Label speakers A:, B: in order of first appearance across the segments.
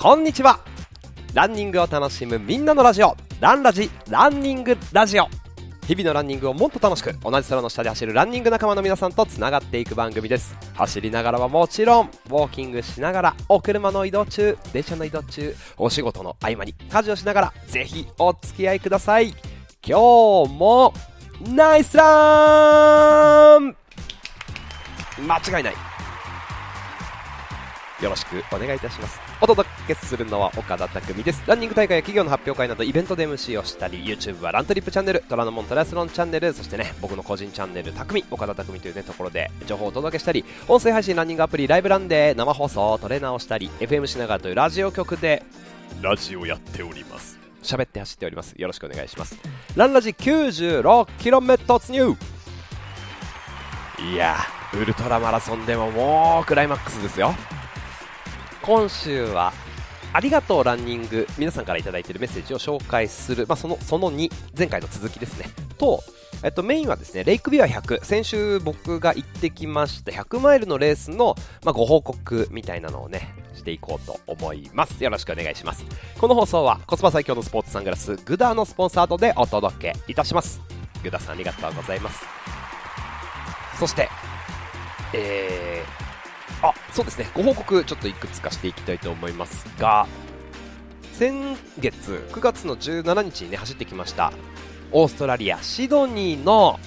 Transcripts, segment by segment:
A: こんにちは。ランニングを楽しむみんなのラジオ。ランラジランニングラジオ。日々のランニングをもっと楽しく同じ空の下で走るランニング仲間の皆さんとつながっていく番組です。走りながらはもちろんウォーキングしながらお車の移動中電車の移動中お仕事の合間に家事をしながらぜひお付き合いください。今日もナイスラン!間違いない。よろしくお願いいたします。お届けするのは岡田匠です。ランニング大会や企業の発表会などイベントで MC をしたり YouTube はラントリップチャンネル虎ノ門トラスロンチャンネルそしてね僕の個人チャンネル匠岡田匠というねところで情報をお届けしたり音声配信ランニングアプリライブランで生放送トレーナーをしたり FM しながらというラジオ局でラジオやっております。喋って走っております。よろしくお願いします。ランラジ 96km 突入。いやウルトラマラソンでももうクライマックスですよ今週はありがとうランニング皆さんから頂いているメッセージを紹介する、まあ、そのその2前回の続きですね。と、えっと、メインはですねレイクビア100先週僕が行ってきました100マイルのレースの、まあ、ご報告みたいなのをねしていこうと思います。よろしくお願いします。この放送はコスパ最強のスポーツサングラスグダーのスポンサードでお届けいたします。グダさんありがとうございます。そしてえーあそうですね。ご報告ちょっといくつかしていきたいと思いますが先月9月の17日にね走ってきましたオーストラリアシドニーの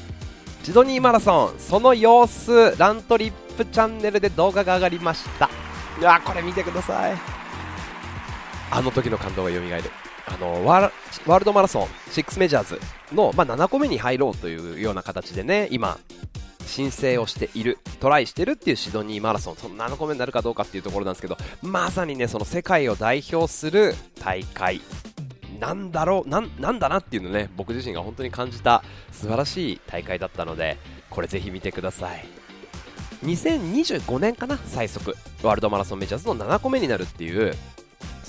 A: シドニーマラソン。その様子ラントリップチャンネルで動画が上がりました。いやこれ見てください。あの時の感動が蘇る。あのワールドマラソン6メジャーズの、まあ、7個目に入ろうというような形でね今申請をしているトライしてるっていうシドニーマラソンその7個目になるかどうかっていうところなんですけどまさにねその世界を代表する大会。なんだろうなんなんだなっていうのね僕自身が本当に感じた素晴らしい大会だったのでこれぜひ見てください。2025年かな最速ワールドマラソンメジャーズの7個目になるっていう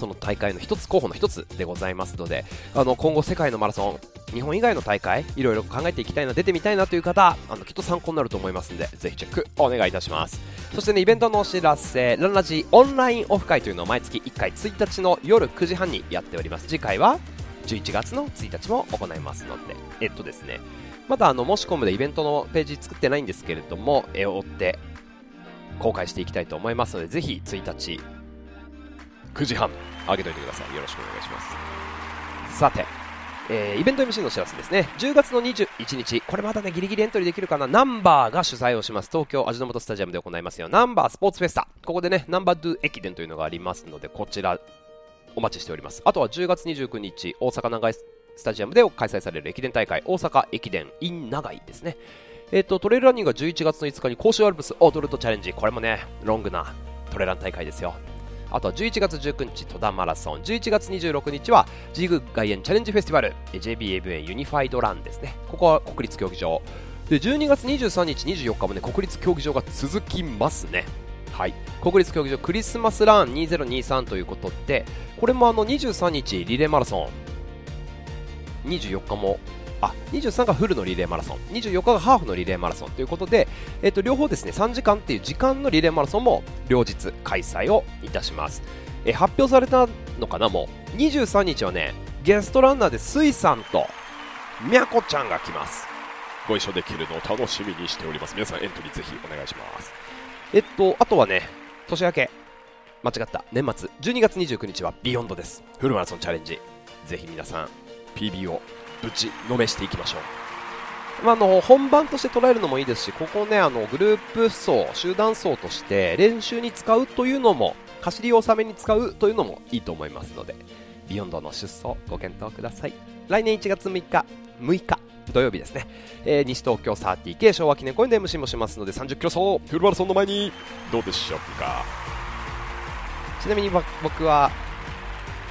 A: その大会の一つ候補の一つでございますのであの今後世界のマラソン日本以外の大会いろいろ考えていきたいな出てみたいなという方あのきっと参考になると思いますのでぜひチェックお願いいたします。そしてねイベントのお知らせランラジオンラインオフ会というのを毎月1回1日の夜9時半にやっております。次回は11月の1日も行いますのでえっとですねまだあの申し込むでイベントのページ作ってないんですけれども絵を追って公開していきたいと思いますのでぜひ1日9時半上げといてください。よろしくお願いします。さてえー、イベント MC の知らせですね。10月の21日これまだねギリギリエントリーできるかな。ナンバーが主催をします。東京味の素スタジアムで行いますよ。ナンバースポーツフェスタ。ここでねナンバードゥ駅伝というのがありますのでこちらお待ちしております。あとは10月29日大阪長井スタジアムで開催される駅伝大会。大阪駅伝 in 長井ですね。えっ、ー、とトレイルランニングが11月の5日に甲州アルプスオートルートチャレンジ。これもねロングなトレラン大会ですよ。あとは11月19日戸田マラソン。11月26日はジグ外苑チャレンジフェスティバル。JBA ユニファイドランですね。ここは国立競技場。で12月23日24日もね国立競技場が続きますね。はい。国立競技場クリスマスラン2023ということでこれもあの23日リレーマラソン。24日もあ23がフルのリレーマラソン。24日がハーフのリレーマラソンということで、えっと、両方ですね3時間っていう時間のリレーマラソンも両日開催をいたします。え発表されたのかなもう。23日はねゲストランナーでスイさんとみゃこちゃんが来ます。ご一緒できるのを楽しみにしております。皆さんエントリーぜひお願いします。えっとあとはね年明け。間違った。年末。12月29日はビヨンドです。フルマラソンチャレンジ。ぜひ皆さん PB をぶちのめしていきましょう。まあ、の本番として捉えるのもいいですし、ここね、あのグループ走、集団走として練習に使うというのも、走り納めに使うというのもいいと思いますので、ビヨンドの出走、ご検討ください。来年1月6日、6日、土曜日ですね、えー、西東京 30K 昭和記念公園で MC もしますので30キロ走フルマラソンの前にどうでしょうか？ちなみに僕は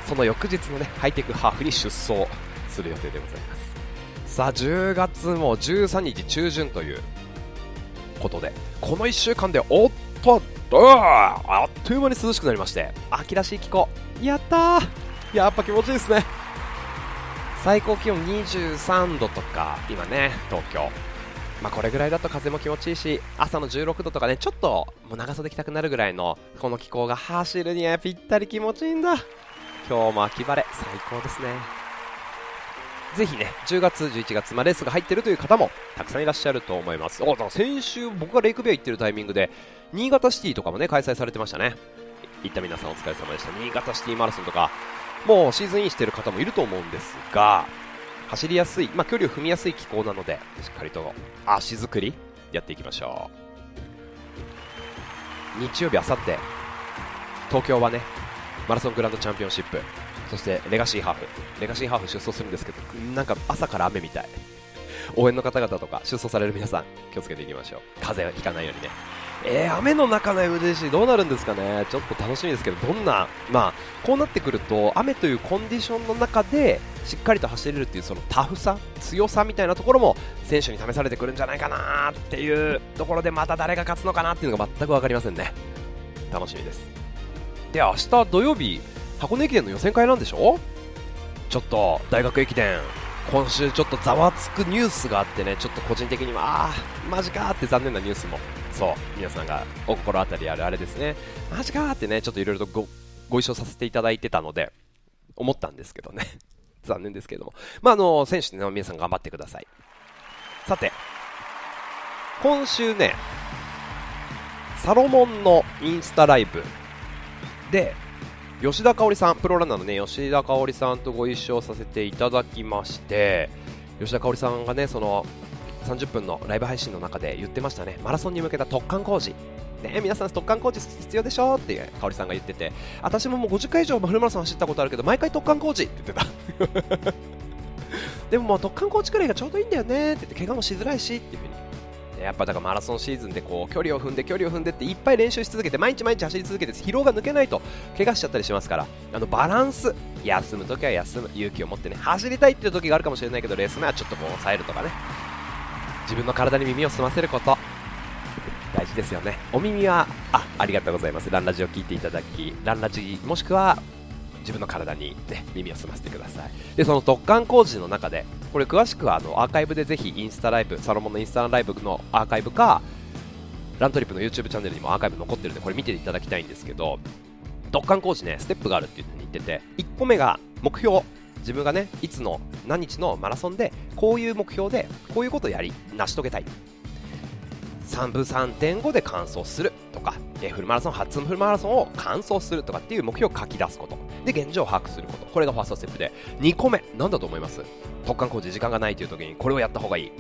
A: その翌日のねハイテクハーフに出走する予定でございます。さあ10月も13日中旬ということでこの1週間でおっとあっという間に涼しくなりまして秋らしい気候。やったー。やっぱ気持ちいいですね。最高気温23度とか今ね東京。まあ、これぐらいだと風も気持ちいいし朝の16度とかねちょっともう長袖着たくなるぐらいのこの気候が走るにはぴったり気持ちいいんだ。今日も秋晴れ最高ですね。ぜひね10月11月まレースが入ってるという方もたくさんいらっしゃると思います。お先週僕がレイクビア行ってるタイミングで新潟シティとかもね開催されてましたね。行った皆さんお疲れ様でした。新潟シティマラソンとかもうシーズンインしてる方もいると思うんですが走りやすい、まあ、距離を踏みやすい気候なのでしっかりと足作りやっていきましょう。日曜日、あさって東京はねマラソングランドチャンピオンシップ。そしてレガシーハーフレガシーハーフ出走するんですけどなんか朝から雨みたい。応援の方々とか出走される皆さん気をつけていきましょう。風邪をひかないようにね。えー、雨の中の MGC どうなるんですかね。ちょっと楽しみですけどどんなまあこうなってくると雨というコンディションの中でしっかりと走れるっていうそのタフさ強さみたいなところも選手に試されてくるんじゃないかなっていうところでまた誰が勝つのかなっていうのが全く分かりませんね。楽しみです。で明日土曜日箱根駅伝の予選会なんでしょ？ちょっと大学駅伝。今週ちょっとざわつくニュースがあってね。ちょっと個人的にはあーマジかって残念なニュースも。そう皆さんがお心当たりあるあれですね。マジかってねちょっといろいろとごご一緒させていただいてたので思ったんですけどね。残念ですけども。まああの選手の皆さん頑張ってください。さて今週ねサロモンのインスタライブで吉田香織さんプロランナーのね吉田香織さんとご一緒させていただきまして吉田香織さんがねその30分のライブ配信の中で言ってましたね。マラソンに向けた突貫工事ね、皆さん突貫工事必要でしょって香織さんが言ってて。私ももう50回以上フルマラソン走ったことあるけど毎回突貫工事って言ってた。でももう突貫工事くらいがちょうどいいんだよねって言って怪我もしづらいしっていう風にやっぱだからマラソンシーズンでこう距離を踏んで距離を踏んでっていっぱい練習し続けて毎日毎日走り続けて疲労が抜けないと怪我しちゃったりしますからあのバランス休むときは休む勇気を持ってね走りたいっていう時があるかもしれないけどレース前はちょっとこう抑えるとかね。自分の体に耳を澄ませること。大事ですよね。お耳はあありがとうございます。ランラジを聞いていただきランラジもしくは自分の体に、ね、耳を澄ませてください。でその突貫工事の中でこれ詳しくはあのアーカイブでぜひインスタライブサロモンのインスタライブのアーカイブかラントリップの YouTube チャンネルにもアーカイブ残ってるんでこれ見ていただきたいんですけど突貫工事ねステップがあるっていうふうに言ってて1個目が目標自分がねいつの何日のマラソンでこういう目標でこういうことをやり成し遂げたい。3分3.5で完走するとか、フルマラソン初のフルマラソンを完走するとかっていう目標を書き出すこと。で現状を把握すること。これがファーストステップで。2個目何だと思います？突貫工事時間がないという時にこれをやった方がいい。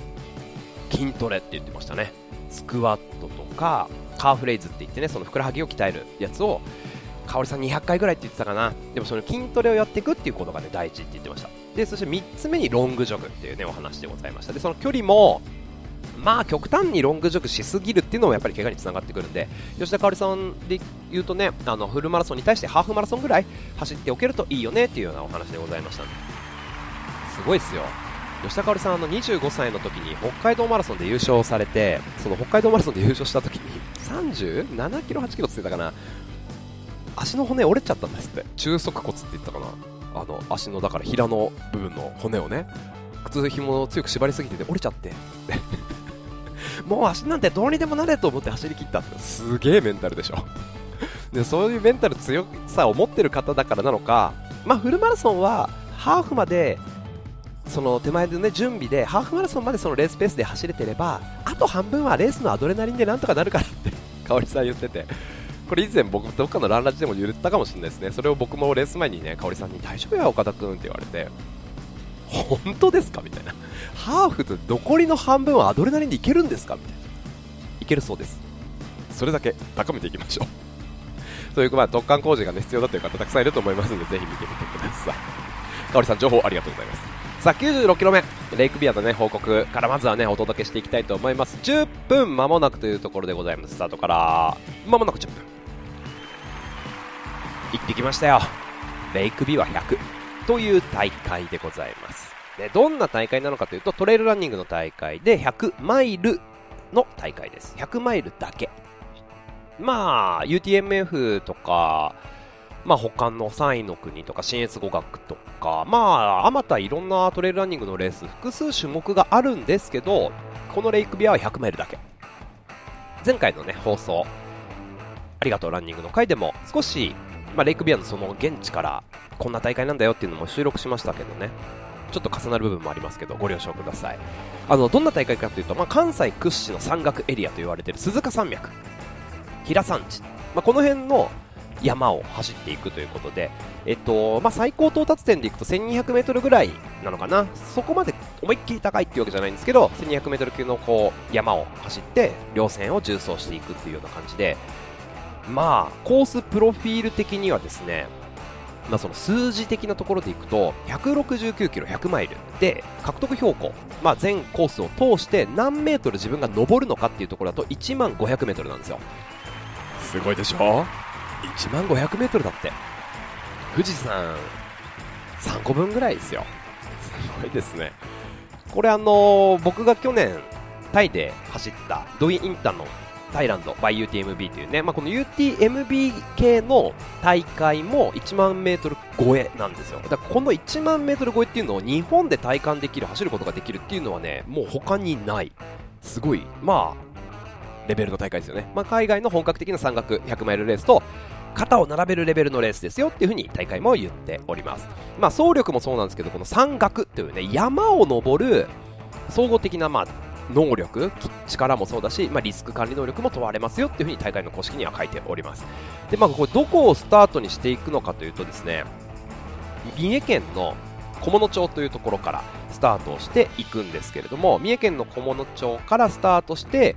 A: 筋トレって言ってましたね。スクワットとかカーフレイズって言ってねそのふくらはぎを鍛えるやつを香織さん200回ぐらいって言ってたかな。でもその筋トレをやっていくっていうことがね大事って言ってました。でそして3つ目にロングジョグっていうねお話でございました。でその距離もまあ極端にロングジョグしすぎるっていうのもやっぱり怪我につながってくるんで吉田香織さんで言うとねあのフルマラソンに対してハーフマラソンぐらい走っておけるといいよねっていうようなお話でございましたすごいですよ。吉田香織さんあの25歳の時に北海道マラソンで優勝されてその北海道マラソンで優勝した時に37キロ8キロって言ってたかな。足の骨折れちゃったんですって。中足骨って言ったかな。あの足のだから平の部分の骨をね靴紐を強く縛りすぎてて折れちゃってって。もう足なんてどうにでもなれと思って走り切ったってすげえメンタルでしょ。でそういうメンタル強さを持ってる方だからなのか、まあ、フルマラソンはハーフまでその手前でね準備でハーフマラソンまでそのレースペースで走れてればあと半分はレースのアドレナリンでなんとかなるからって 香織さん言ってて。これ以前僕どっかのランラジでも言ったかもしれないですね。それを僕もレース前にね香織さんに大丈夫や岡田君って言われて。本当ですか？みたいな。ハーフと残りの半分はアドレナリンでいけるんですか？みたいな。いけるそうです。それだけ高めていきましょう。というまあ突貫工事が、ね、必要だという方たくさんいると思いますのでぜひ見てみてください。香織さん情報ありがとうございます。さあ 96km 目。レイクビアの、ね、報告からまずはねお届けしていきたいと思います。10分間もなくというところでございます。スタートから。間もなく10分。行ってきましたよ。レイクビア100という大会でございます。でどんな大会なのかというとトレイルランニングの大会で100マイルの大会です。100マイルだけ。まあ UTMF とかまあ、他の3位の国とか新越語学とか、まあ、あまたいろんなトレイルランニングのレース複数種目があるんですけどこのレイクビアは100マイルだけ。前回のね放送ありがとうランニングの回でも少し、まあ、レイクビアのその現地からこんな大会なんだよっていうのも収録しましたけどね。ちょっと重なる部分もありますけどご了承ください。あのどんな大会かというと、まあ、関西屈指の山岳エリアと言われている鈴鹿山脈。平山地、まあ、この辺の山を走っていくということで、えっとまあ、最高到達点でいくと 1200m ぐらいなのかな、そこまで思いっきり高いっていうわけじゃないんですけど、1200m 級のこう山を走って、稜線を縦走していくっていうような感じで、まあ、コースプロフィール的にはですね、まあ、その数字的なところでいくと169キロ100マイルで獲得標高、まあ、全コースを通して何メートル自分が登るのかっていうところだと1万500メートルなんですよ。すごいでしょ？1万500メートルだって。富士山3個分ぐらいですよ。すごいですね。これあのー、僕が去年タイで走ったドイインタのタイランド by UTMB というね、まあ、この UTMB 系の大会も1万メートル超えなんですよ。だからこの1万メートル超えっていうのを日本で体感できる走ることができるっていうのはねもう他にない。すごい。まあレベルの大会ですよね、まあ、海外の本格的な山岳100マイルレースと肩を並べるレベルのレースですよっていう風に大会も言っております、まあ、走力もそうなんですけどこの山岳っていうね山を登る総合的なまあ能力、力もそうだし、まあ、リスク管理能力も問われますよっていうふうに大会の公式には書いております。で、まあ、これどこをスタートにしていくのかというとですね、三重県の菰野町というところからスタートをしていくんですけれども、三重県の菰野町からスタートして、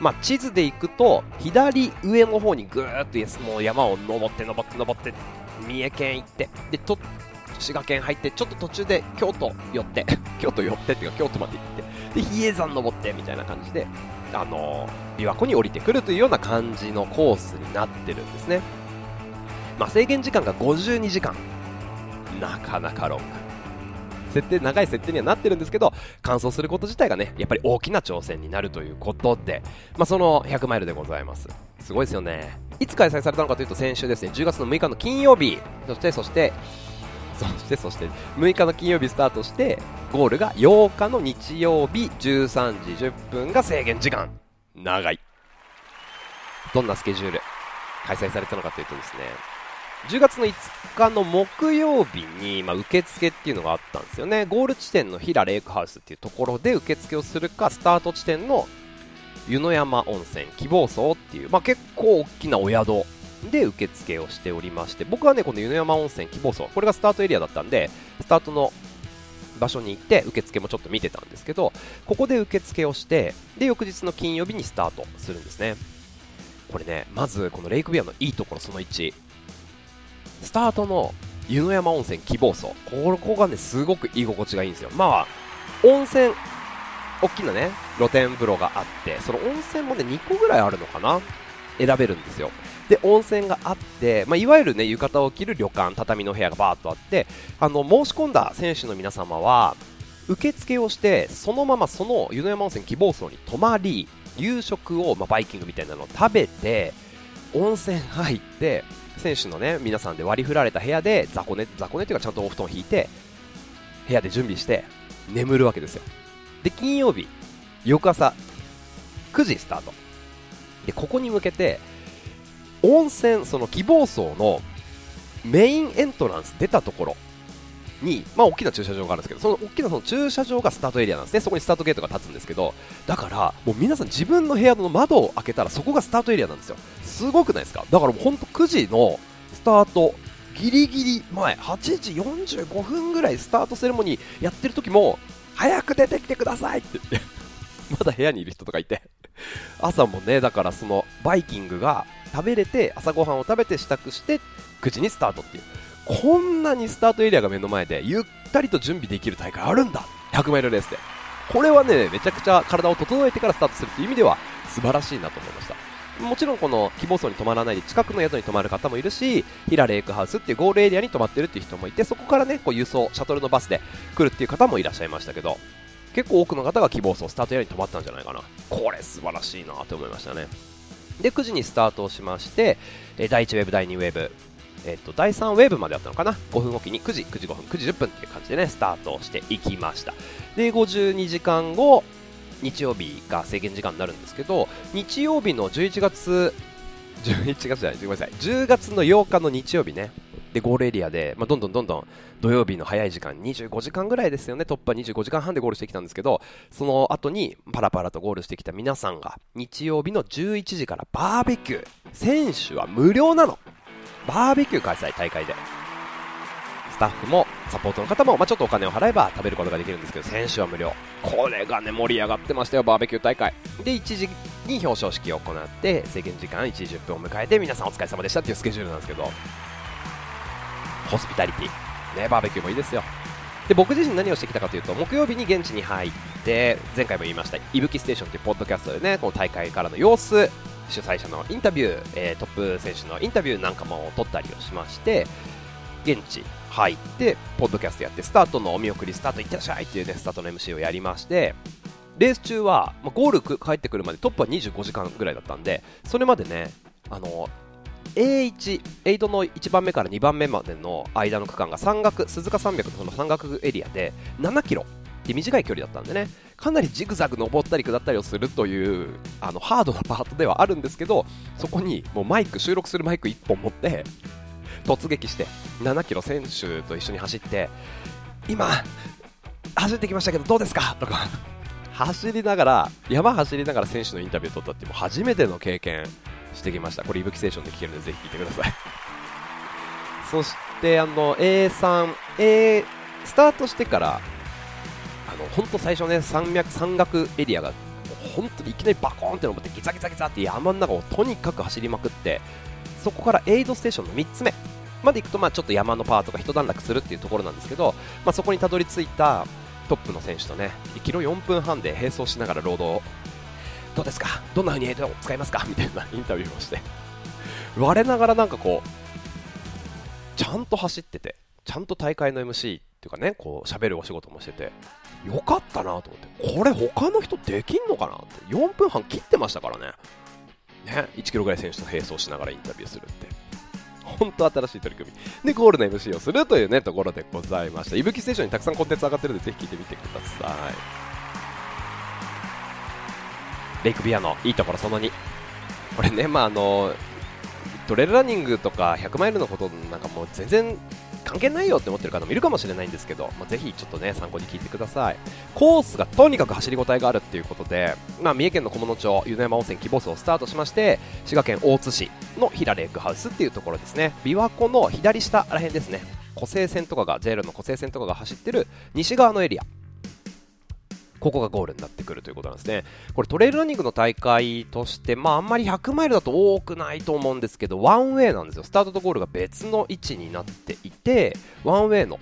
A: まあ、地図で行くと左上の方にぐーっともう山を登って登って登って三重県行ってでと滋賀県入ってちょっと途中で京都寄って 京都寄ってっていうか京都まで行ってで比叡山登ってみたいな感じであの、琵琶湖に降りてくるというような感じのコースになってるんですね、まあ、制限時間が52時間。なかなかロング。設定長い設定にはなってるんですけど完走すること自体がねやっぱり大きな挑戦になるということで、まあ、その100マイルでございます。すごいですよね。いつ開催されたのかというと先週ですね。10月の6日の金曜日。そしてそしてそしてそして6日の金曜日スタートしてゴールが8日の日曜日13時10分が制限時間。長い。どんなスケジュール開催されたのかというとですね。10月の5日の木曜日に、まあ、受付っていうのがあったんですよね。ゴール地点の平レイクハウスっていうところで受付をするかスタート地点の湯の山温泉希望層っていう、まあ、結構大きなお宿で受付をしておりまして僕はねこの湯の山温泉希望層これがスタートエリアだったんでスタートの場所に行って受付もちょっと見てたんですけどここで受付をしてで翌日の金曜日にスタートするんですね。これねまずこのレイクビアのいいところその1スタートの湯の山温泉希望層ここがねすごく居心地がいいんですよ。まあ温泉大きなね露天風呂があってその温泉もね2個ぐらいあるのかな？選べるんですよ。で温泉があって、まあ、いわゆるね浴衣を着る旅館畳の部屋がバーっとあってあの申し込んだ選手の皆様は受付をしてそのままその湯の山温泉希望層に泊まり夕食を、まあ、バイキングみたいなのを食べて温泉入って選手のね皆さんで割り振られた部屋で雑魚寝雑魚寝っていうかちゃんとお布団を引いて部屋で準備して眠るわけですよ。で金曜日翌朝9時スタート。でここに向けて温泉その希望層のメインエントランス出たところに、まあ、大きな駐車場があるんですけど、その大きなその駐車場がスタートエリアなんですね、そこにスタートゲートが立つんですけど、だから、もう皆さん自分の部屋の窓を開けたら、そこがスタートエリアなんですよ。すごくないですか？だからもう本当9時のスタート、ギリギリ前、8時45分ぐらいスタートセレモニーやってる時も、早く出てきてくださいって言って。まだ部屋にいる人とかいて。朝もね、だからそのバイキングが食べれて、朝ごはんを食べて支度して、9時にスタートっていう。こんなにスタートエリアが目の前で、ゆったりと準備できる大会あるんだ !100 マイルレースで。これはね、めちゃくちゃ体を整えてからスタートするっていう意味では素晴らしいなと思いました。もちろんこの希望層に泊まらないで近くの宿に泊まる方もいるし、ヒラレイクハウスっていうゴールエリアに泊まってるっていう人もいて、そこからね、こう輸送、シャトルのバスで来るっていう方もいらっしゃいましたけど、結構多くの方が希望層スタートエリアに泊まったんじゃないかなこれ素晴らしいなと思いましたねで9時にスタートをしましてえ第1ウェブ第2ウェーブえっと、第3ウェーブまであったのかな？5分おきに9時9時5分9時10分っていう感じでねスタートしていきました。で52時間後日曜日が制限時間になるんですけど日曜日の11月11月じゃないごめんなさい。10月の8日の日曜日ねでゴールエリアで、まあ、どんどんどんどん土曜日の早い時間25時間ぐらいですよね。突破25時間半でゴールしてきたんですけどその後にパラパラとゴールしてきた皆さんが日曜日の11時からバーベキュー。選手は無料なの。バーベキュー開催大会で。スタッフもサポートの方も、まあ、ちょっとお金を払えば食べることができるんですけど選手は無料。これがね盛り上がってましたよバーベキュー大会。で1時に表彰式を行って制限時間1時10分を迎えて皆さんお疲れ様でしたっていうスケジュールなんですけど。ホスピタリティ。ねバーベキューもいいですよ。で僕自身何をしてきたかというと木曜日に現地に入って前回も言いました「いぶきステーション」というポッドキャストでねこの大会からの様子主催者のインタビュー、えー、トップ選手のインタビューなんかも撮ったりをしまして現地入ってポッドキャストやってスタートのお見送りスタートいってらっしゃいっていうねスタートの MC をやりましてレース中は、まあ、ゴール帰ってくるまでトップは25時間ぐらいだったんでそれまでねあの A1、8の1番目から2番目までの間の区間が山岳鈴鹿山脈のその山岳エリアで7キロ。って短い距離だったんでね。かなりジグザグ登ったり下ったりをするというあのハードなパートではあるんですけどそこにもうマイク収録するマイク1本持って突撃して7キロ選手と一緒に走って今走ってきましたけどどうですか？とか。走りながら山走りながら選手のインタビューを取ったっていう初めての経験。してきました。これいぶきステーションで聞けるのでぜひ聞いてください。そしてあの A3、A、スタートしてからあの本当最初ね山脈山岳エリアが本当にいきなりバコーンって登ってギザギザギザって山の中をとにかく走りまくってそこからエイドステーションの3つ目まで行くとまあちょっと山のパートが一段落するっていうところなんですけど、まあ、そこにたどり着いたトップの選手とね1キロ4分半で並走しながらロードをどうですか？どんな風に使いますか？みたいなインタビューをして。我ながらなんかこうちゃんと走っててちゃんと大会の MC っていうかねこう喋るお仕事もしててよかったなと思って。これ他の人できんのかなって。4分半切ってましたからね。ね1キロぐらい選手と並走しながらインタビューするって。本当新しい取り組み。でゴールの MC をするというねところでございました。いぶきステーションにたくさんコンテンツ上がってるのでぜひ聞いてみてくださいレイクビアのいいところその2これねまああのトレイルランニングとか100マイルのことなんかもう全然関係ないよって思ってる方もいるかもしれないんですけど、まあ、ぜひちょっとね参考に聞いてください。コースがとにかく走りごたえがあるっていうことで、まあ、三重県の菰野町湯の山温泉希望数をスタートしまして滋賀県大津市の平レイクハウスっていうところですね。琵琶湖の左下らへんですね。湖西線とかが JR の湖西線とかが走ってる西側のエリア。ここがゴールになってくるということなんですね。これトレイルランニングの大会として、まああんまり100マイルだと多くないと思うんですけど、ワンウェイなんですよ。スタートとゴールが別の位置になっていて、ワンウェイの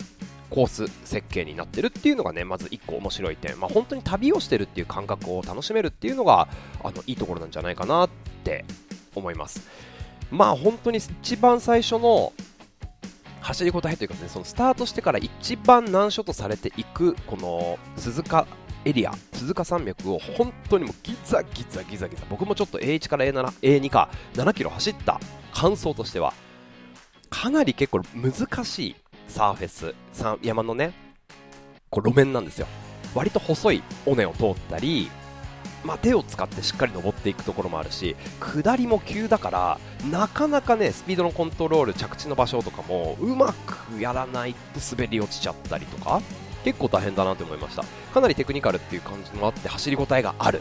A: コース設計になってるっていうのがね、まず1個面白い点。まあ本当に旅をしてるっていう感覚を楽しめるっていうのが、あの、いいところなんじゃないかなって思います。まあ本当に一番最初の走り応えというかね、そのスタートしてから一番難所とされていく、この鈴鹿エリア鈴鹿山脈を本当にもうギザギザギザギザ僕もちょっと A1 から A7、A2 か7キロ走った感想としてはかなり結構難しいサーフェス山のねこう路面なんですよ。割と細い尾根を通ったりまあ、手を使ってしっかり登っていくところもあるし下りも急だからなかなかねスピードのコントロール着地の場所とかもうまくやらないと滑り落ちちゃったりとか結構大変だなと思いました。かなりテクニカルっていう感じもあって走り応えがある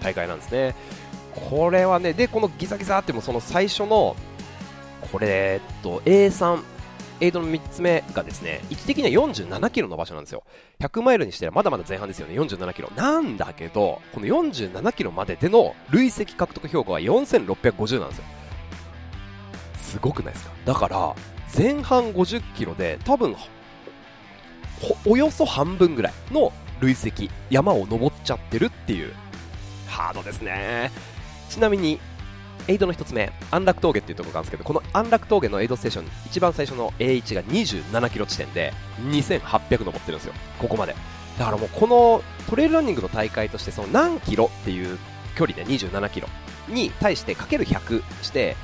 A: 大会なんですね。これはねでこのギザギザってもその最初のこれ、えっと、A3 エイドの3つ目がですね位置的には47キロの場所なんですよ。100マイルにしてはまだまだ前半ですよね。47キロ。なんだけどこの47キロまででの累積獲得評価は4650なんですよ。すごくないですか？だから前半50キロで多分およそ半分ぐらいの累積山を登っちゃってるっていうハードですね。ちなみにエイドの1つ目安楽峠っていうところがあるんですけどこの安楽峠のエイドステーション一番最初の A1 が27キロ地点で2800登ってるんですよ。ここまで。だからもうこのトレイルランニングの大会としてその何キロっていう距離で27キロに対してかける100して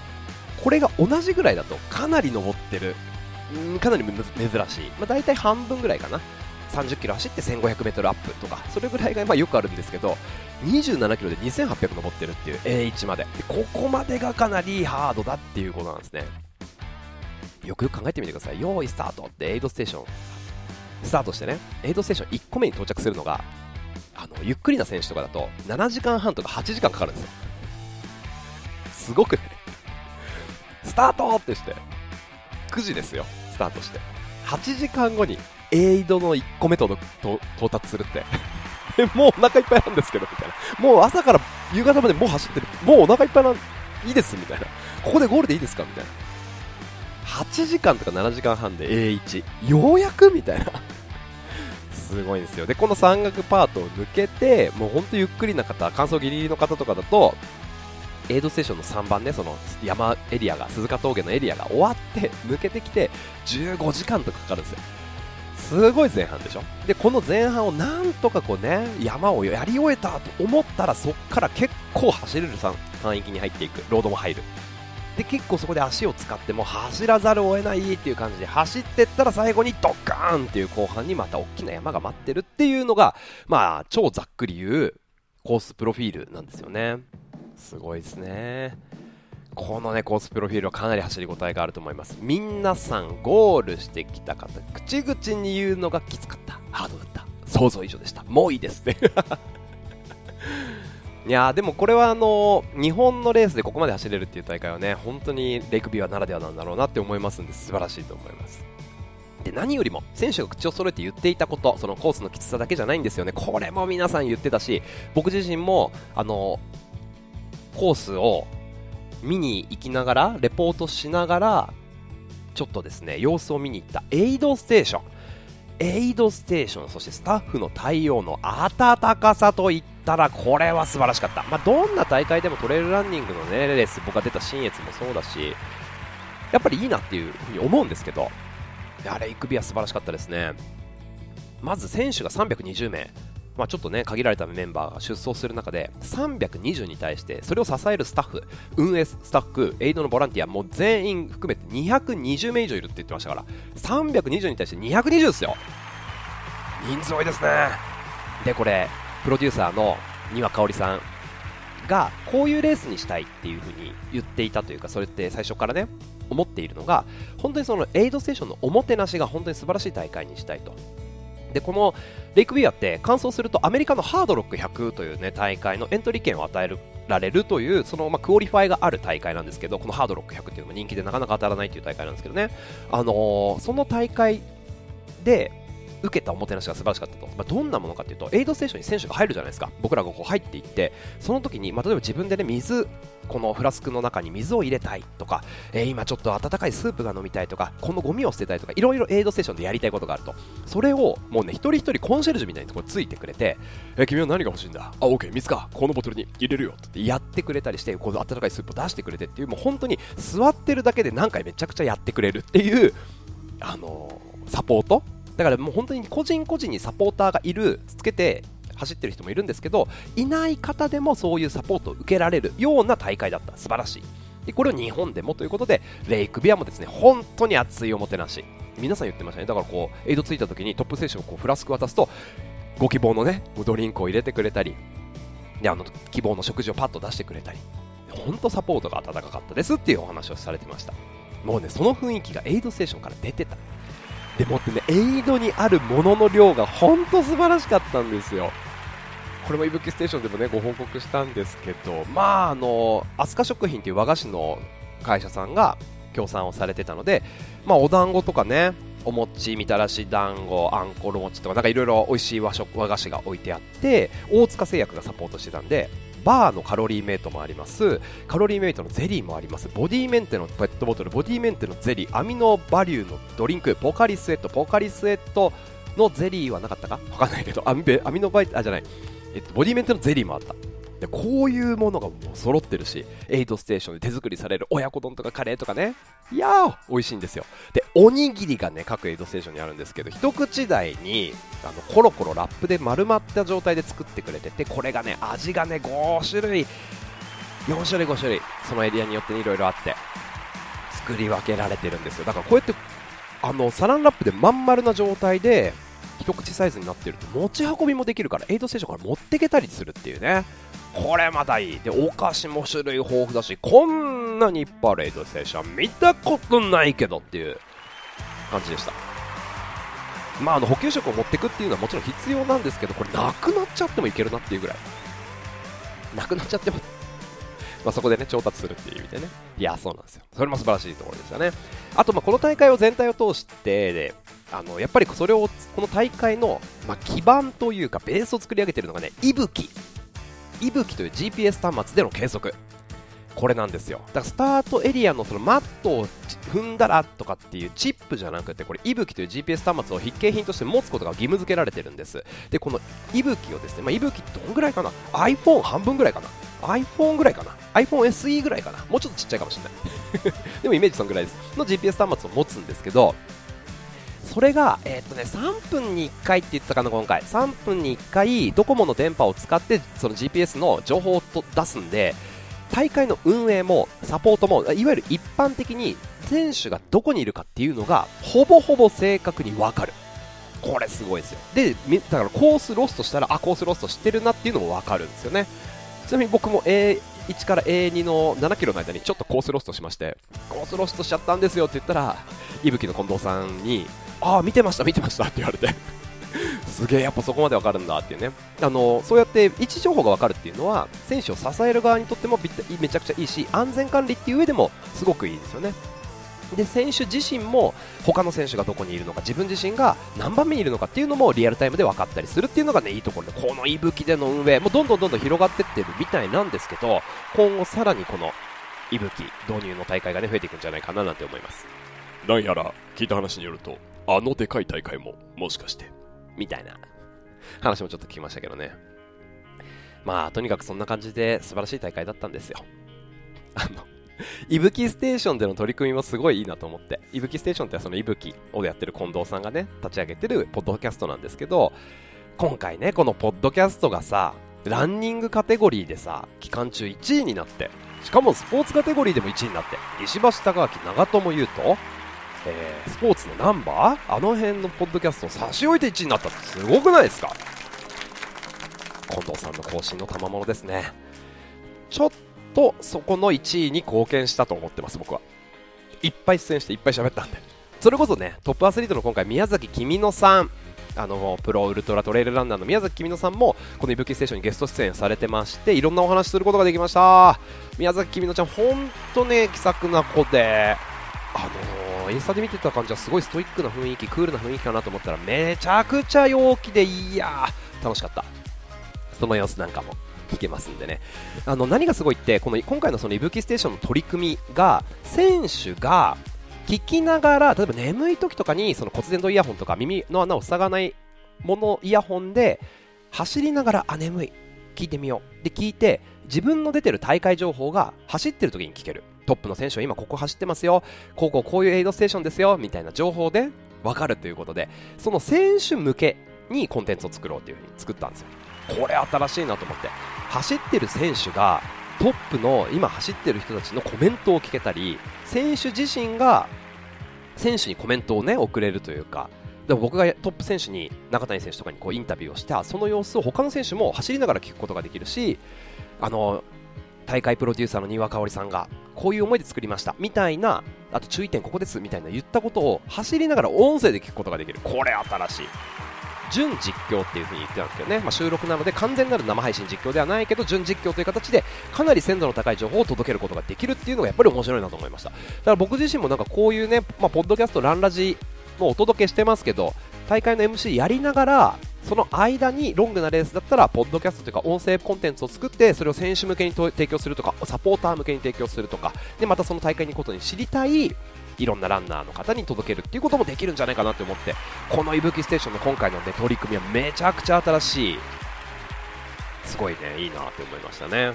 A: これが同じぐらいだとかなり登ってるうんかなり珍しい、まあ、大体半分ぐらいかな。30キロ走って 1500m アップとかそれぐらいがまあよくあるんですけど27キロで2800登ってるっていう A1 まで。でここまでがかなりハードだっていうことなんですね。よくよく考えてみてください。用意スタート。ってエイドステーション。スタートしてね。エイドステーション1個目に到着するのがあのゆっくりな選手とかだと7時間半とか8時間かかるんですよ。すごくね。スタートってして。9時ですよスタートして。8時間後にエイドの1個目と到達するって。もうお腹いっぱいなんですけどみたいな。もう朝から夕方までもう走ってる。もうお腹いっぱいなんいいですみたいな。ここでゴールでいいですかみたいな。8時間とか7時間半で A1 ようやくみたいな。すごいんですよ。でこの山岳パートを抜けてもうほんとゆっくりな方乾燥ギリギリの方とかだとエイドステーションの3番ねその山エリアが鈴鹿峠のエリアが終わって抜けてきて15時間とかかかるんですよ。すごい前半でしょ？でこの前半をなんとかこうね山をやり終えたと思ったらそこから結構走れる山域に入っていく。ロードも入る。で結構そこで足を使っても走らざるを得ないっていう感じで走ってったら最後にドカーンっていう後半にまた大きな山が待ってるっていうのがまあ超ざっくり言うコースプロフィールなんですよね。すごいですね。このねコースプロフィールはかなり走りごたえがあると思います。皆さんゴールしてきた方口々に言うのがきつかった。ハードだった。想像以上でした。もういいですね。いやでもこれはあの日本のレースでここまで走れるっていう大会はね本当にレクビュアならではなんだろうなって思いますんで素晴らしいと思います。で何よりも選手が口を揃えて言っていたことそのコースのきつさだけじゃないんですよね。これも皆さん言ってたし僕自身もあのコースを見に行きながらレポートしながらちょっとですね様子を見に行ったエイドステーション。エイドステーションそしてスタッフの対応の温かさといったらこれは素晴らしかった、まあ、どんな大会でもトレイルランニングの、ね、レース僕が出た信越もそうだしやっぱりいいなっていうふうに思うんですけどあれイクビは素晴らしかったですね。まず選手が320名。まあ、ちょっとね限られたメンバーが出走する中で320に対してそれを支えるスタッフ運営スタッフエイドのボランティアもう全員含めて220名以上いるって言ってましたから320に対して220ですよ。人数多いですね。でこれプロデューサーの丹羽香織さんがこういうレースにしたいっていう風に言っていたというかそれって最初からね思っているのが本当にそのエイドステーションのおもてなしが本当に素晴らしい大会にしたいと。でこの LAKE BIWA って完走するとアメリカのハードロック100という、ね、大会のエントリー権を与えられるというその、まあ、クオリファイがある大会なんですけどこのハードロック100っていうのも人気でなかなか当たらないという大会なんですけどね、あのー、その大会で受けたおもてなしが素晴らしかったと、まあ、どんなものかというとエイドステーションに選手が入るじゃないですか。僕らがこう入っていってその時に、まあ、例えば自分で、ね、水このフラスクの中に水を入れたいとか、えー、今ちょっと温かいスープが飲みたいとかこのゴミを捨てたいとかいろいろエイドステーションでやりたいことがあると。それをもうね一人一人コンシェルジュみたいにとこついてくれて、えー、君は何が欲しいんだあ OK 水か。このボトルに入れるよってやってくれたりしてこの温かいスープを出してくれてっていうもう本当に座ってるだけで何回めちゃくちゃやってくれるっていうあのー、サポートだからもう本当に個人個人にサポーターがいるつけて走ってる人もいるんですけどいない方でもそういうサポートを受けられるような大会だった。素晴らしい。でこれを日本でもということでレイクビアもですね本当に熱いおもてなし。皆さん言ってましたね。だからこうエイドついた時にトップ選手をこうフラスク渡すとご希望のねドリンクを入れてくれたりであの希望の食事をパッと出してくれたり。本当サポートが温かかったですっていうお話をされてました。もうねその雰囲気がエイドステーションから出てた。でもってね、エイドにあるものの量が本当素晴らしかったんですよ。これもいぶきステーションでもね、ご報告したんですけど、まあ、あの、飛鳥食品っていう和菓子の会社さんが協賛をされてたので、まあ、お団子とかね、お餅、みたらし団子、あんころ餅とか、なんかいろいろ美味しい和食和菓子が置いてあって、大塚製薬がサポートしてたんで、バーのカロリーメイトもあります。カロリーメイトのゼリーもあります。ボディメンテのペットボトルボディメンテのゼリーアミノバリューのドリンクポカリスエットポカリスエットのゼリーはなかったか？わかんないけど。アミアミノバイあじゃない、えっと、ボディメンテのゼリーもあった。でこういうものがもう揃ってるし、エイドステーションで手作りされる親子丼とかカレーとかね、いやー、美味しいんですよ。で、おにぎりがね、各エイドステーションにあるんですけど、一口大に、あの、コロコロラップで丸まった状態で作ってくれてて、これがね、味がね、5種類、4種類5種類、そのエリアによってね、いろいろあって、作り分けられてるんですよ。だからこうやってあのサランラップでまん丸な状態で一口サイズになってると持ち運びもできるからエイドステーションから持ってけたりするっていうね。これまたいい。でお菓子も種類豊富だしこんなにいっぱいあるエイドステーション見たことないけどっていう感じでした。まああの補給食を持ってくっていうのはもちろん必要なんですけどこれなくなっちゃってもいけるなっていうぐらい。なくなっちゃっても ま、そこでね調達するっていう意味でね。いやそうなんですよ。それも素晴らしいところでしたね。あとまあこの大会を全体を通してであのやっぱりそれをこの大会の、まあ、基盤というかベースを作り上げてるのがねいぶき。いぶきという GPS 端末での計測。これなんですよ。だからスタートエリアのそのマットを踏んだらとかっていうチップじゃなくてこれいぶきという GPS 端末を必携品として持つことが義務付けられてるんです。でこのいぶきをですねまあ、いぶきどんぐらいかな？iPhone 半分ぐらいかな？iPhone ぐらいかな？iPhone SE ぐらいかな？もうちょっとちっちゃいかもしれない。でもイメージそのぐらいです。の GPS 端末を持つんですけどそれが、えー、っとね、3分に1回って言ってたかな、今回。3分に1回、ドコモの電波を使って、その GPS の情報を出すんで、大会の運営もサポートもいわゆる一般的に選手がどこにいるかっていうのがほぼほぼ正確に分かる。これすごいですよ。でだからコースロストしたらあコースロストしてるなっていうのも分かるんですよね。ちなみに僕も A1 から A2 の7キロの間にちょっとコースロストしましてコースロストしちゃったんですよって言ったらいぶきの近藤さんにああ見てました見てましたって言われて。すげえやっぱそこまでわかるんだっていうね。あのそうやって位置情報がわかるっていうのは選手を支える側にとってもめちゃくちゃいいし安全管理っていう上でもすごくいいですよね。で選手自身も他の選手がどこにいるのか自分自身が何番目にいるのかっていうのもリアルタイムで分かったりするっていうのがねいいところでこのいぶきでの運営もどんどんどんどん広がってってるみたいなんですけど今後さらにこのいぶき導入の大会がね増えていくんじゃないかななんて思います。
B: なんやら聞いた話によるとあのでかい大会ももしかして
A: みたいな話もちょっと聞きましたけどね。まあ、とにかくそんな感じで素晴らしい大会だったんですよ。あの、いぶきステーションでの取り組みもすごいいいなと思って、いぶきステーションってそのいぶきをやってる近藤さんがね、立ち上げてるポッドキャストなんですけど、今回ね、このポッドキャストがさ、ランニングカテゴリーでさ、期間中1位になって、しかもスポーツカテゴリーでも1位になって、石橋貴明、長友佑都、えー、スポーツのナンバー？あの辺のポッドキャストを差し置いて1位になったってすごくないですか？近藤さんの更新の賜物ですね。ちょっとそこの1位に貢献したと思ってます僕は。いっぱい出演していっぱい喋ったんで。それこそねトップアスリートの今回宮崎君乃さん。あのプロウルトラトレイルランナーの宮崎君乃さんもこのいぶきステーションにゲスト出演されてましていろんなお話することができました。宮崎君乃ちゃん本当ね気さくな子であのー、インスタで見てた感じはすごいストイックな雰囲気クールな雰囲気かなと思ったらめちゃくちゃ陽気でいや楽しかった。その様子なんかも聞けますんでね。あの何がすごいってこの今回のそのいぶきステーションの取り組みが選手が聞きながら例えば眠い時とかにその骨伝導イヤホンとか耳の穴を塞がないものイヤホンで走りながらあ眠い聞いてみよう。で聞いて自分の出てる大会情報が走ってる時に聞ける。トップの選手は今ここ走ってますよ。こうこうこういうエイドステーションですよ。みたいな情報で分かるということで。その選手向けにコンテンツを作ろうというふうに作ったんですよ。これ新しいなと思って。走ってる選手がトップの今走ってる人たちのコメントを聞けたり選手自身が選手にコメントをね送れるというか。でも僕がトップ選手に中谷選手とかにこうインタビューをしてその様子を他の選手も走りながら聞くことができるしあの大会プロデューサーの丹羽香織さんがこういう思いで作りましたみたいなあと注意点ここですみたいな言ったことを走りながら音声で聞くことができる。これ新しい。準実況っていう風に言ってたんですけどね、まあ、収録なので完全なる生配信実況ではないけど準実況という形でかなり鮮度の高い情報を届けることができるっていうのがやっぱり面白いなと思いました。だから僕自身もなんかこういうね、まあ、ポッドキャストランラジもお届けしてますけど大会の MC やりながらその間にロングなレースだったらポッドキャストというか音声コンテンツを作ってそれを選手向けに提供するとかサポーター向けに提供するとか。でまたその大会に行くことに知りたいいろんなランナーの方に届けるっていうこともできるんじゃないかなと思ってこのいぶきステーションの今回の、ね、取り組みはめちゃくちゃ新しい。すごいねいいなって思いましたね、うん、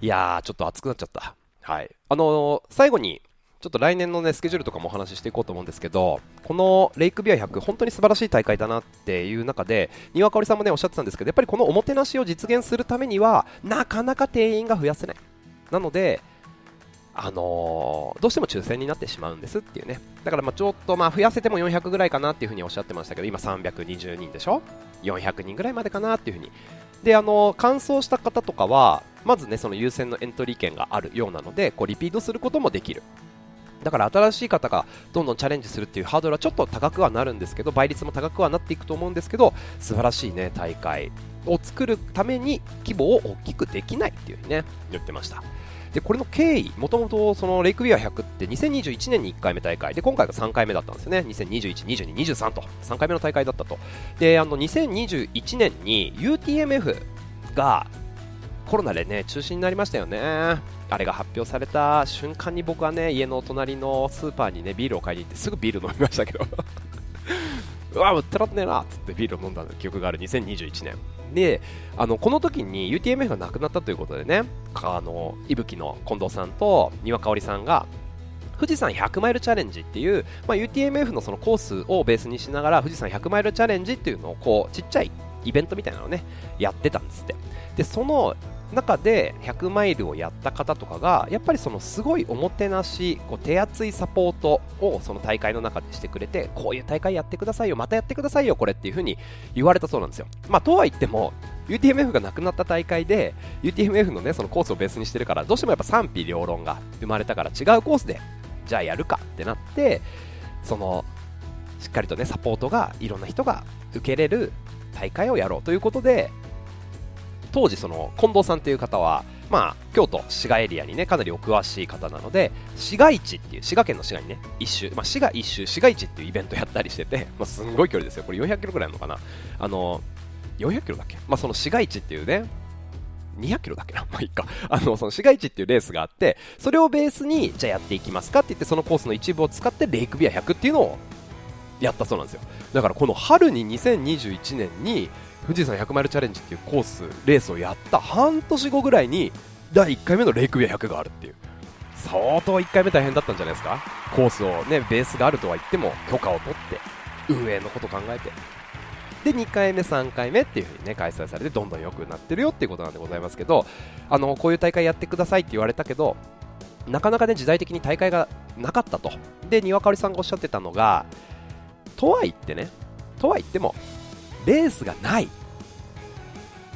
A: いやーちょっと熱くなっちゃった。はい。あのー、最後にちょっと来年のね、スケジュールとかもお話ししていこうと思うんですけど、このレイクビア100、本当に素晴らしい大会だなっていう中で、丹羽香織さんもね、おっしゃってたんですけど、やっぱりこのおもてなしを実現するためには、なかなか定員が増やせない。なので、あのーどうしても抽選になってしまうんですっていうね。だからまちょっとまあ増やせても400ぐらいかなっていうふにおっしゃってましたけど今320人でしょ？400人ぐらいまでかなっていうふうに。であの完走した方とかはまずねその優先のエントリー権があるようなのでこうリピートすることもできる。だから新しい方がどんどんチャレンジするっていうハードルはちょっと高くはなるんですけど倍率も高くはなっていくと思うんですけど素晴らしいね大会を作るために規模を大きくできないっていうふうにね言ってました。でこれの経緯、もともとそのレイクビア100って2021年に1回目大会。で今回が3回目だったんですよね、2021、22、23と。3回目の大会だったと、であの2021年に UTMF がコロナでね中止になりましたよね、あれが発表された瞬間に僕はね家の隣のスーパーにねビールを買いに行ってすぐビール飲みましたけど。うわ、売ってらんねえなっつってビールを飲んだ記憶がある。2021年。で、あのこの時に UTMF がなくなったということでね、あのいぶきの近藤さんと丹羽香織さんが、富士山100マイルチャレンジっていう、まあ、UTMF のそのコースをベースにしながら富士山100マイルチャレンジっていうのをこうちっちゃいイベントみたいなのをねやってたんですって。でその中で100マイルをやった方とかがやっぱりそのすごいおもてなしこう手厚いサポートをその大会の中でしてくれてこういう大会やってくださいよまたやってくださいよこれっていう風に言われたそうなんですよ。まあとは言っても UTMF がなくなった大会で UTMF のねそのコースをベースにしてるからどうしてもやっぱ賛否両論が生まれたから違うコースでじゃあやるかってなってそのしっかりとねサポートがいろんな人が受けれる大会をやろうということで当時その近藤さんという方はまあ京都滋賀エリアにねかなりお詳しい方なので滋賀市っていう滋賀県の滋賀にね一周、まあ、滋賀一周滋賀市っていうイベントやったりしてて、まあ、すんごい距離ですよこれ400キロぐらいあるのかな？あの400キロだっけ？まあその滋賀市っていうね200キロだっけな？まあいいか。あの、その市街地っていうレースがあって、それをベースに、じゃあやっていきますかって言って、そのコースの一部を使って、レイクビア100っていうのをやったそうなんですよ。だからこの春に2021年に、富士山100マイルチャレンジっていうコース、レースをやった半年後ぐらいに、第1回目のレイクビア100があるっていう。相当1回目大変だったんじゃないですか？コースをね、ベースがあるとは言っても、許可を取って、運営のこと考えて、で2回目、3回目っていう風にね開催されてどんどん良くなってるよっていうことなんでございますけどあのこういう大会やってくださいって言われたけどなかなかね時代的に大会がなかったと。で庭かおりさんがおっしゃってたのがとは言ってねとは言ってもレースがない。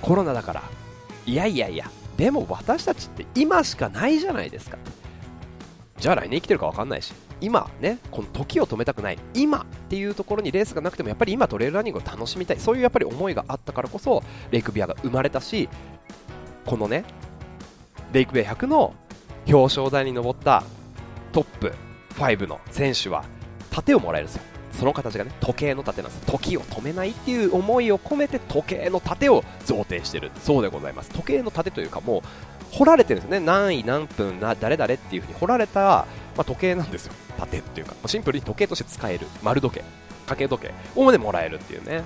A: コロナだからいやいやいやでも私たちって今しかないじゃないですか。じゃあ来年生きてるか分かんないし今ねこの時を止めたくない今っていうところにレースがなくてもやっぱり今トレイルランニングを楽しみたいそういうやっぱり思いがあったからこそレイクビアが生まれたしこのねレイクビア100の表彰台に登ったトップ5の選手は盾をもらえるんですよ。その形がね時計の盾なんです時を止めないっていう思いを込めて時計の盾を贈呈してる。そうでございます時計の盾というかもう掘られてるんですね。何位何分な誰々っていう風に掘られた、まあ、時計なんですよ。盾っていうかシンプルに時計。として使える。丸時計。掛け時計。をねもらえるっていうね。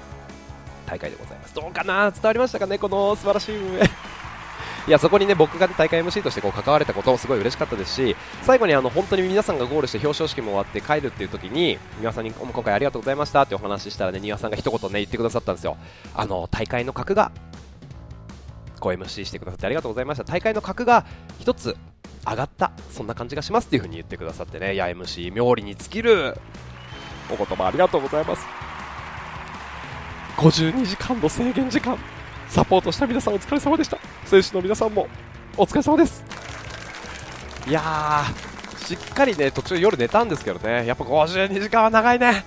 A: 大会でございます。ど うかな伝わりましたかねこの素晴らしい運営いやそこにね僕が、大会 MC としてこう関われたこともすごい嬉しかったですし最後にあの本当に皆さんがゴールして表彰式も終わって帰るっていう時に庭さんに今回ありがとうございましたってお話ししたらね庭さんが一言ね言ってくださったんですよ。あの大会の格がこう MC してくださってありがとうございました。大会の格が一つ上がったそんな感じがしますっていう風に言ってくださってね。いや MC 妙利に尽きるお言葉ありがとうございます。52時間の制限時間。サポートした皆さんお疲れ様でした。選手の皆さんもお疲れ様です。いやーしっかりね途中夜寝たんですけどね。やっぱ52時間は長いね。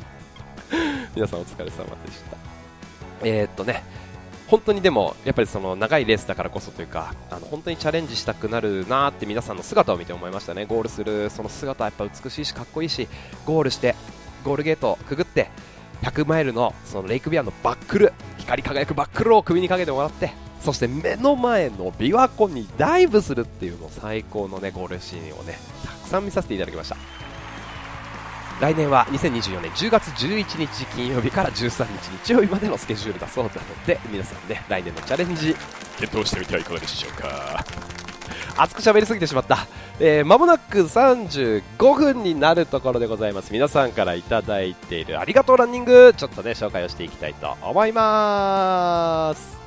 A: 皆さんお疲れ様でした。えー、っとね本当にでもやっぱりその長いレースだからこそというかあの本当にチャレンジしたくなるなーって皆さんの姿を見て思いましたね。ゴールするその姿はやっぱ美しいしかっこいいしゴールしてゴールゲートをくぐって100マイルのそのレイクビアのバックル光り輝くバックルを首にかけてもらってそして目の前の琵琶湖にダイブするっていうの最高のねゴールシーンをねたくさん見させていただきました。来年は2024年10月11日金曜日から13日日曜日までのスケジュールだそうなので皆さんね来年のチャレンジ
B: 検討してみてはいかがでしょうか。
A: 熱く喋りすぎてしまった、えー、間もなく35分になるところでございます。皆さんからいただいているありがとうランニングちょっとね紹介をしていきたいと思います。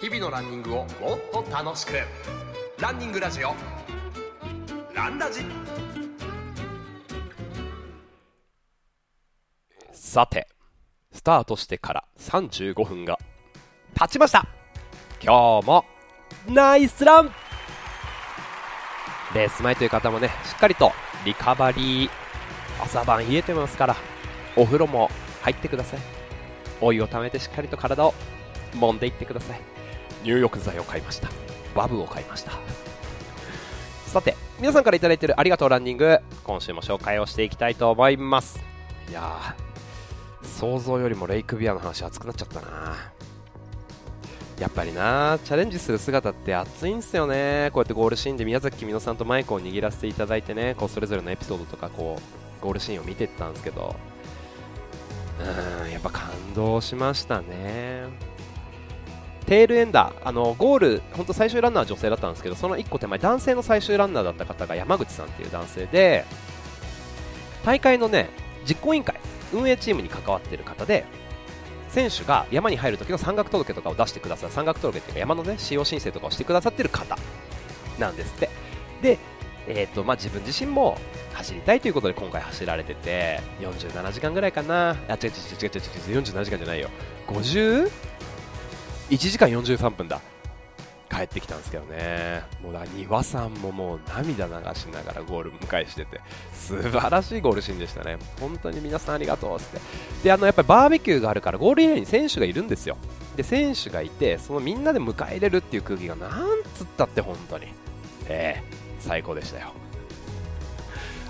A: 日々のランニングをもっと楽しく。ランニングラジオ。ランラジ。さてスタートしてから35分が経ちました今日もナイスラン。レース前という方もねしっかりとリカバリー朝晩冷えてますからお風呂も入ってください。お湯をためてしっかりと体を揉んでいってください。入浴剤を買いました。ワブを買いました。さて皆さんから頂いてるありがとうランニング今週も紹介をしていきたいと思います。いや想像よりもレイクビアの話熱くなっちゃったな。やっぱりなチャレンジする姿って熱いんですよね。こうやってゴールシーンで宮崎君乃さんとマイクを握らせていただいてねこうそれぞれのエピソードとかこうゴールシーンを見ていったんですけど。うんやっぱ感動しましたね。テールエンダー。あのゴール本当最終ランナーは女性だったんですけどその1個手前男性の最終ランナーだった方が山口さんっていう男性で大会のね実行委員会運営チームに関わっている方で選手が山に入る時の山岳届とかを出してくださる山岳届っていうか山のね使用申請とかをしてくださってる方なんですって。で、えーとまあ、自分自身も走りたいということで今回走られてて47時間ぐらいかな。あ違う違う違う違う違う47時間じゃないよ。51時間43分だ。帰ってきたんですけどね、もうだ庭さんももう涙流しながらゴール迎えしてて、素晴らしいゴールシーンでしたね、本当に皆さんありがとうって、であのやっぱりバーベキューがあるからゴールエリアに選手がいるんですよ、で選手がいて、そのみんなで迎え入れるっていう空気がなんつったって本当に、えー、最高でしたよ。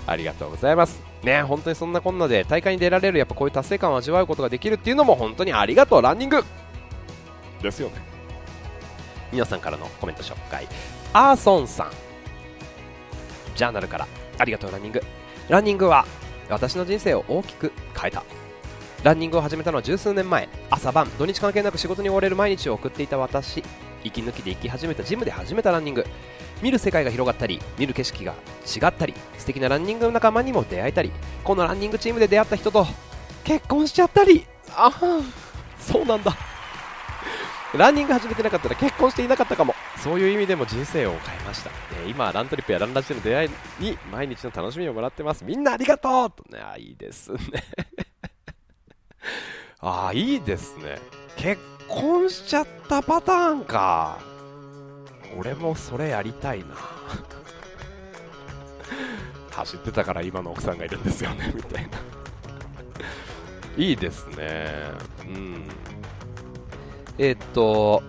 A: ありがとうございます。ね、本当にそんなこんなで大会に出られるやっぱこういう達成感を味わうことができるっていうのも本当にありがとう。ランニング。ですよね。皆さんからのコメント紹介。アーソンさん。ジャーナルから。ありがとうランニング。ランニングは私の人生を大きく変えた。ランニングを始めたのは十数年前。朝晩土日関係なく仕事に追われる毎日を送っていた私。息抜きで行き始めたジムで始めたランニング。見る世界が広がったり見る景色が違ったり素敵なランニングの仲間にも出会えたりこのランニングチームで出会った人と結婚しちゃったり。ああそうなんだ。ランニング始めてなかったら結婚していなかったかも。そういう意味でも人生を変えました、えー、今ラントリップやランラジでの出会いに毎日の楽しみをもらってます。みんなありがとうと。ねあいいですね。ああいいですね。結婚しちゃったパターンか。俺もそれやりたいな。走ってたから今の奥さんがいるんですよねみたいな。いいですね。うん。えっと、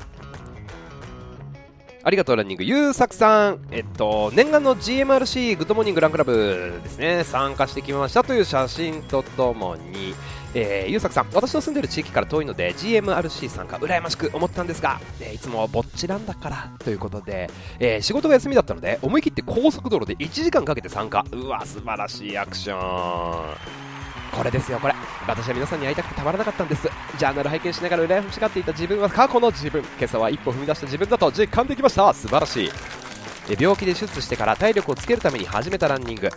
A: ありがとうランニング、ゆうさくさん、えっと、念願の GMRC グッドモーニングランクラブですね、参加してきましたという写真とともに、えー、ゆうさくさん、私の住んでいる地域から遠いので GMRC 参加、羨ましく思ったんですが、えー、いつもぼっちなんだからということで、えー、仕事が休みだったので、思い切って高速道路で1時間かけて参加、うわ、素晴らしいアクション。これですよこれ。私は皆さんに会いたくてたまらなかったんです。ジャーナル拝見しながら羨ましがっていた自分は過去の自分。今朝は一歩踏み出した自分だと実感できました。素晴らしい。病気で手術してから体力をつけるために始めたランニング。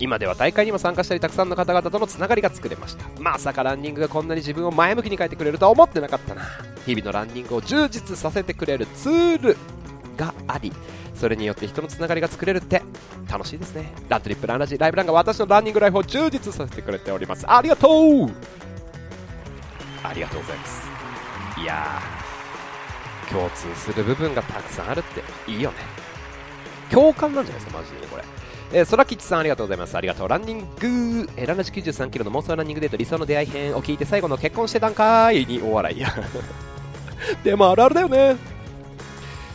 A: 今では大会にも参加したりたくさんの方々とのつながりが作れました。まさかランニングがこんなに自分を前向きに変えてくれるとは思ってなかったな。日々のランニングを充実させてくれるツール。がありそれによって人のつながりが作れるって楽しいですねラントリップランラジライブランが私のランニングライフを充実させてくれておりますありがとうありがとうございますいやー共通する部分がたくさんあるっていいよね共感なんじゃないですかマジでこれえー、空吉さんありがとうございます。ありがとう。ランニング、えー、ランナジ93キロの妄想ランニングデート理想の出会い編を聞いて最後の結婚してたんかーいにお笑いや。でもあるあるだよね。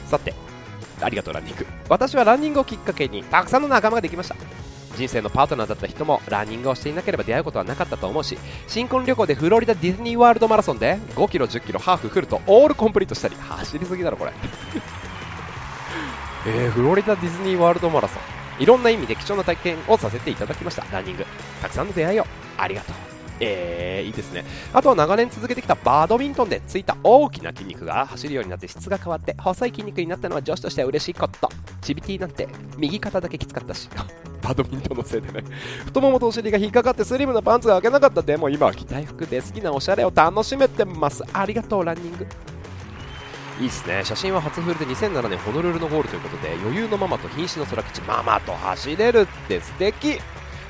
A: さて、ありがとうランニング。私はランニングをきっかけにたくさんの仲間ができました。人生のパートナーだった人もランニングをしていなければ出会うことはなかったと思うし新婚旅行でフロリダディズニーワールドマラソンで5キロ1 0キロハーフフルとオールコンプリートしたり走りすぎだろこれ。えー、フロリダディズニーワールドマラソン。いろんな意味で貴重な体験をさせていただきました。ランニング。たくさんの出会いを。ありがとう。えー、いいですね。あとは長年続けてきたバドミントンでついた大きな筋肉が走るようになって質が変わって細い筋肉になったのは女子としては嬉しいこと。チビティなんて右肩だけきつかったし。バドミントンのせいでね太ももとお尻が引っかかってスリムなパンツが開けなかったでも今は着たい服で好きなおしゃれを楽しめてますありがとうランニングいいですね。写真は初フルで2007年ホノルルのゴールということで余裕のママと瀕死の空吉ママと走れるって素敵。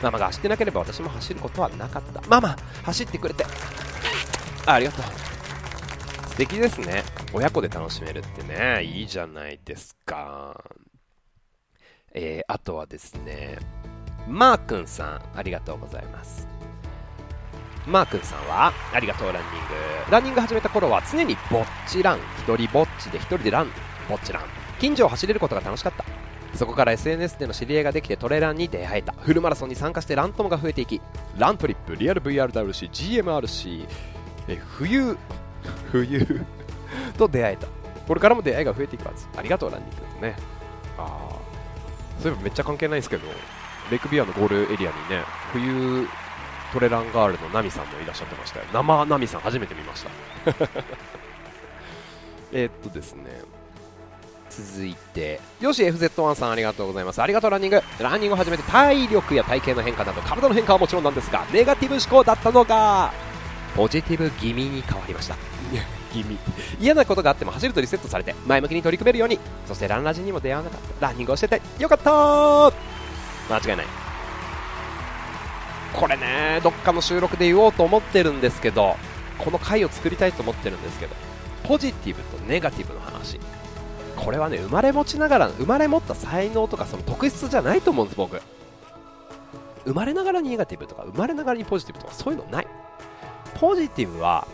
A: ママが走ってなければ私も走ることはなかった。ママ走ってくれて。ありがとう。素敵ですね。親子で楽しめるってね。いいじゃないですか。えー、あとはですね。マー君さんありがとうございます。マー君さんはありがとうランニング。ランニング始めた頃は常にぼっちラン一人ぼっちで一人でラン。ぼっちラン近所を走れることが楽しかった。そこから SNS での知り合いができてトレランに出会えた。フルマラソンに参加してラン友が増えていきラントリップリアル VRWC GMRC え冬冬 と出会えた。これからも出会いが増えていきます。ありがとうランニングとね。ああそういえばめっちゃ関係ないですけどレクビアのゴールエリアにね冬トレランガールのナミさんもいらっしゃってましたよ生ナミさん初めて見ました。えっとですね。続いてよし FZ1 さんありがとうございます。ありがとうランニング。ランニングを始めて体力や体型の変化など体の変化はもちろんなんですがネガティブ思考だったのかポジティブ気味に変わりました。気味。嫌なことがあっても走るとリセットされて前向きに取り組めるようにそしてランラジにも出会わなかった。ランニングをしててよかった。間違いない。これねどっかの収録で言おうと思ってるんですけどこの回を作りたいと思ってるんですけどポジティブとネガティブの話これはね生まれ持ちながら生まれ持った才能とかその特質じゃないと思うんです僕。生まれながらにネガティブとか生まれながらにポジティブとかそういうのない。ポジティブは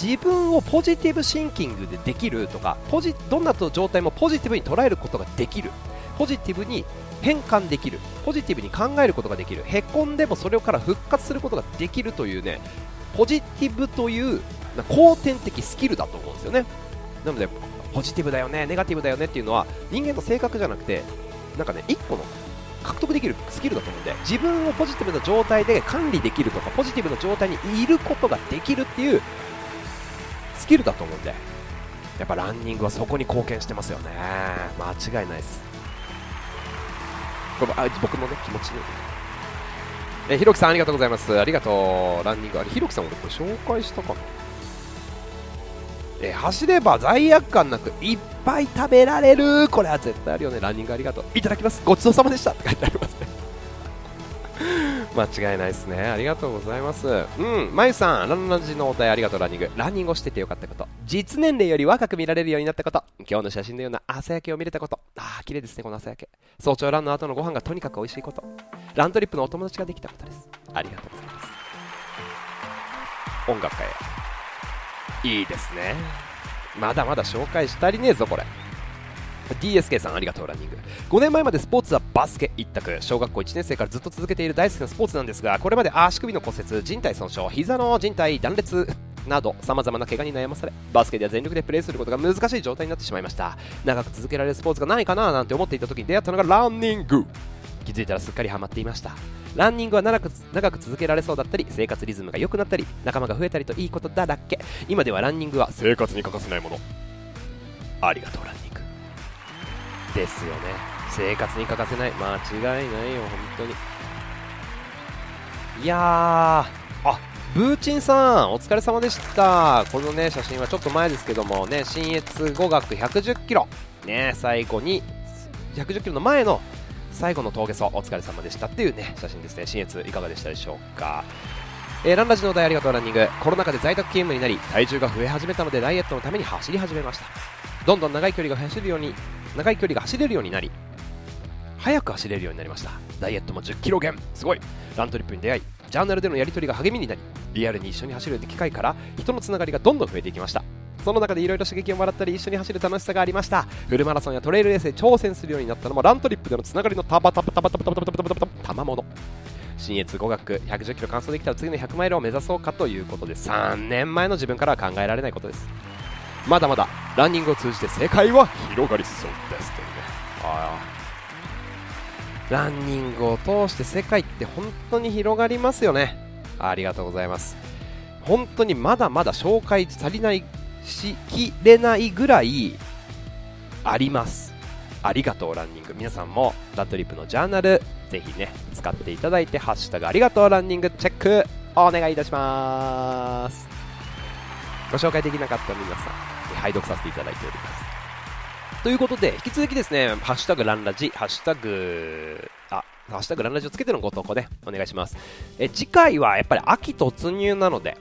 A: 自分をポジティブシンキングでできるとかポジどんな状態もポジティブに捉えることができる。ポジティブに変換できる。ポジティブに考えることができる。へこんでもそれから復活することができるというねポジティブという後天的スキルだと思うんですよね。なのでポジティブだよねネガティブだよねっていうのは人間の性格じゃなくてなんかね1個の獲得できるスキルだと思うんで自分をポジティブな状態で管理できるとかポジティブな状態にいることができるっていうスキルだと思うんでやっぱランニングはそこに貢献してますよね。間違いないです。これあ僕のね気持ちにえひろきさんありがとうございます。ありがとう。ランニングあれひろきさん俺これ紹介したかな？え走れば罪悪感なくいっぱい食べられる。これは絶対あるよね。ランニングありがとう。いただきます。ごちそうさまでしたって書いてありますね。間違いないですね。ありがとうございます。うん。まゆさんランラジのお題ありがとうランニング。ランニングをしててよかったこと。実年齢より若く見られるようになったこと。今日の写真のような朝焼けを見れたこと。ああ綺麗ですねこの朝焼け。早朝ランの後のご飯がとにかく美味しいこと。ラントリップのお友達ができたことです。ありがとうございます。音楽家へ。いいですね。まだまだ紹介したりねえぞこれ。DSK さんありがとうランニング。5年前までスポーツはバスケ一択。小学校1年生からずっと続けている大好きなスポーツなんですがこれまで足首の骨折靭帯損傷膝の靭帯断裂など様々な怪我に悩まされバスケでは全力でプレーすることが難しい状態になってしまいました。長く続けられるスポーツがないかななんて思っていた時に出会ったのがランニング。気づいたらすっかりハマっていました。ランニングは長く長く続けられそうだったり生活リズムが良くなったり仲間が増えたりといいことだらけ。今ではランニングは生活に欠かせないもの。ありがとうランニング。ですよね。生活に欠かせない。間違いないよ本当に。いやー。あブーチンさんお疲れ様でした。このね写真はちょっと前ですけどもね新越語学110キロ。ね最後に110キロの前の最後の峠走お疲れ様でしたっていうね写真ですね。新越いかがでしたでしょうか。えー、ランラジのお題ありがとうランニング。コロナ禍で在宅勤務になり体重が増え始めたのでダイエットのために走り始めました。どんどん長い距離が走るように長い距離が走れるようになり早く走れるようになりました。ダイエットも1 0キロ減。すごい。ラントリップに出会いジャーナルでのやり取りが励みになりリアルに一緒に走る機会から人のつながりがどんどん増えていきました。その中でいろいろ刺激をもらったり一緒に走る楽しさがありました。フルマラソンやトレイルレースで挑戦するようになったのもラントリップでのつながりのタバタバタバタバタバタバタバタバタたまもの新越語学110キロ完走できたら次の100マイルを目指そうかということで3年前の自分からは考えられないことですまだまだランニングを通じて世界は広がりそうですというねあランニングを通して世界って本当に広がりますよねありがとうございます本当にまだまだ紹介足りないしきれないぐらいあります。ありがとうランニング。皆さんもラトリップのジャーナルぜひね使っていただいてハッシュタグありがとうランニングチェックお願いいたします。ご紹介できなかった皆さん拝読させていただいております。ということで引き続きですね「ハッシュタグランラジ」「ハッシュタグあハッシュタグランラジ」をつけてのご投稿ねお願いします。え次回はやっぱり秋突入なので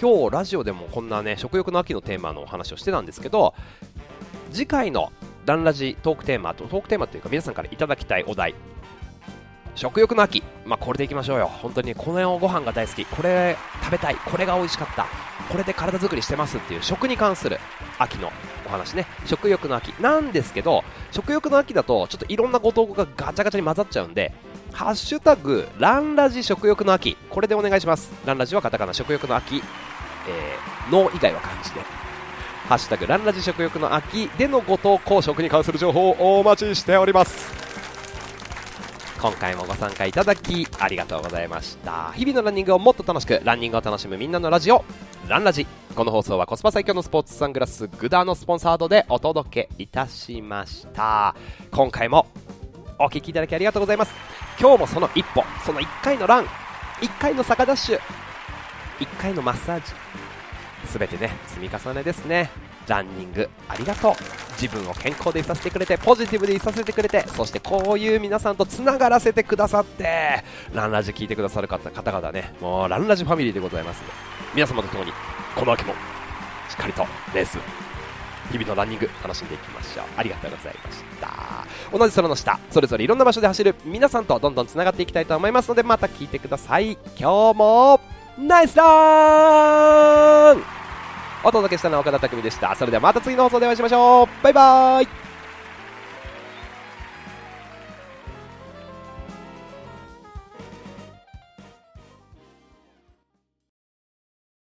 A: 今日ラジオでもこんなね食欲の秋のテーマのお話をしてたんですけど次回のランラジトークテーマとトークテーマというか皆さんからいただきたいお題。食欲の秋、まあ、これでいきましょうよ。本当にこのご飯が大好き。これ食べたい。これが美味しかった。これで体作りしてますっていう食に関する秋のお話ね。食欲の秋なんですけど食欲の秋だとちょっといろんなご投稿がガチャガチャに混ざっちゃうんでハッシュタグランラジ食欲の秋。これでお願いします。ランラジはカタカナ食欲の秋、えー、脳以外は漢字で。ハッシュタグランラジ食欲の秋でのご投稿食に関する情報をお待ちしております。今回もご参加いただきありがとうございました。日々のランニングをもっと楽しくランニングを楽しむみんなのラジオ。ランラジ。この放送はコスパ最強のスポーツサングラスグダーのスポンサードでお届けいたしました。今回もお聴きいただきありがとうございます。今日もその一歩その1回のラン1回の坂ダッシュ1回のマッサージ全てね積み重ねですね。ランニングありがとう。自分を健康でいさせてくれてポジティブでいさせてくれてそしてこういう皆さんとつながらせてくださってランラジ聞いてくださる方々ねもうランラジファミリーでございます。皆様と共にこの秋もしっかりとレース日々のランニング楽しんでいきましょう。ありがとうございました。同じ空の下それぞれいろんな場所で走る皆さんとどんどんつながっていきたいと思いますのでまた聞いてください。今日もナイスラン!お届けしたのは岡田匠でした。それではまた次の放送でお会いしましょう。バイバーイ!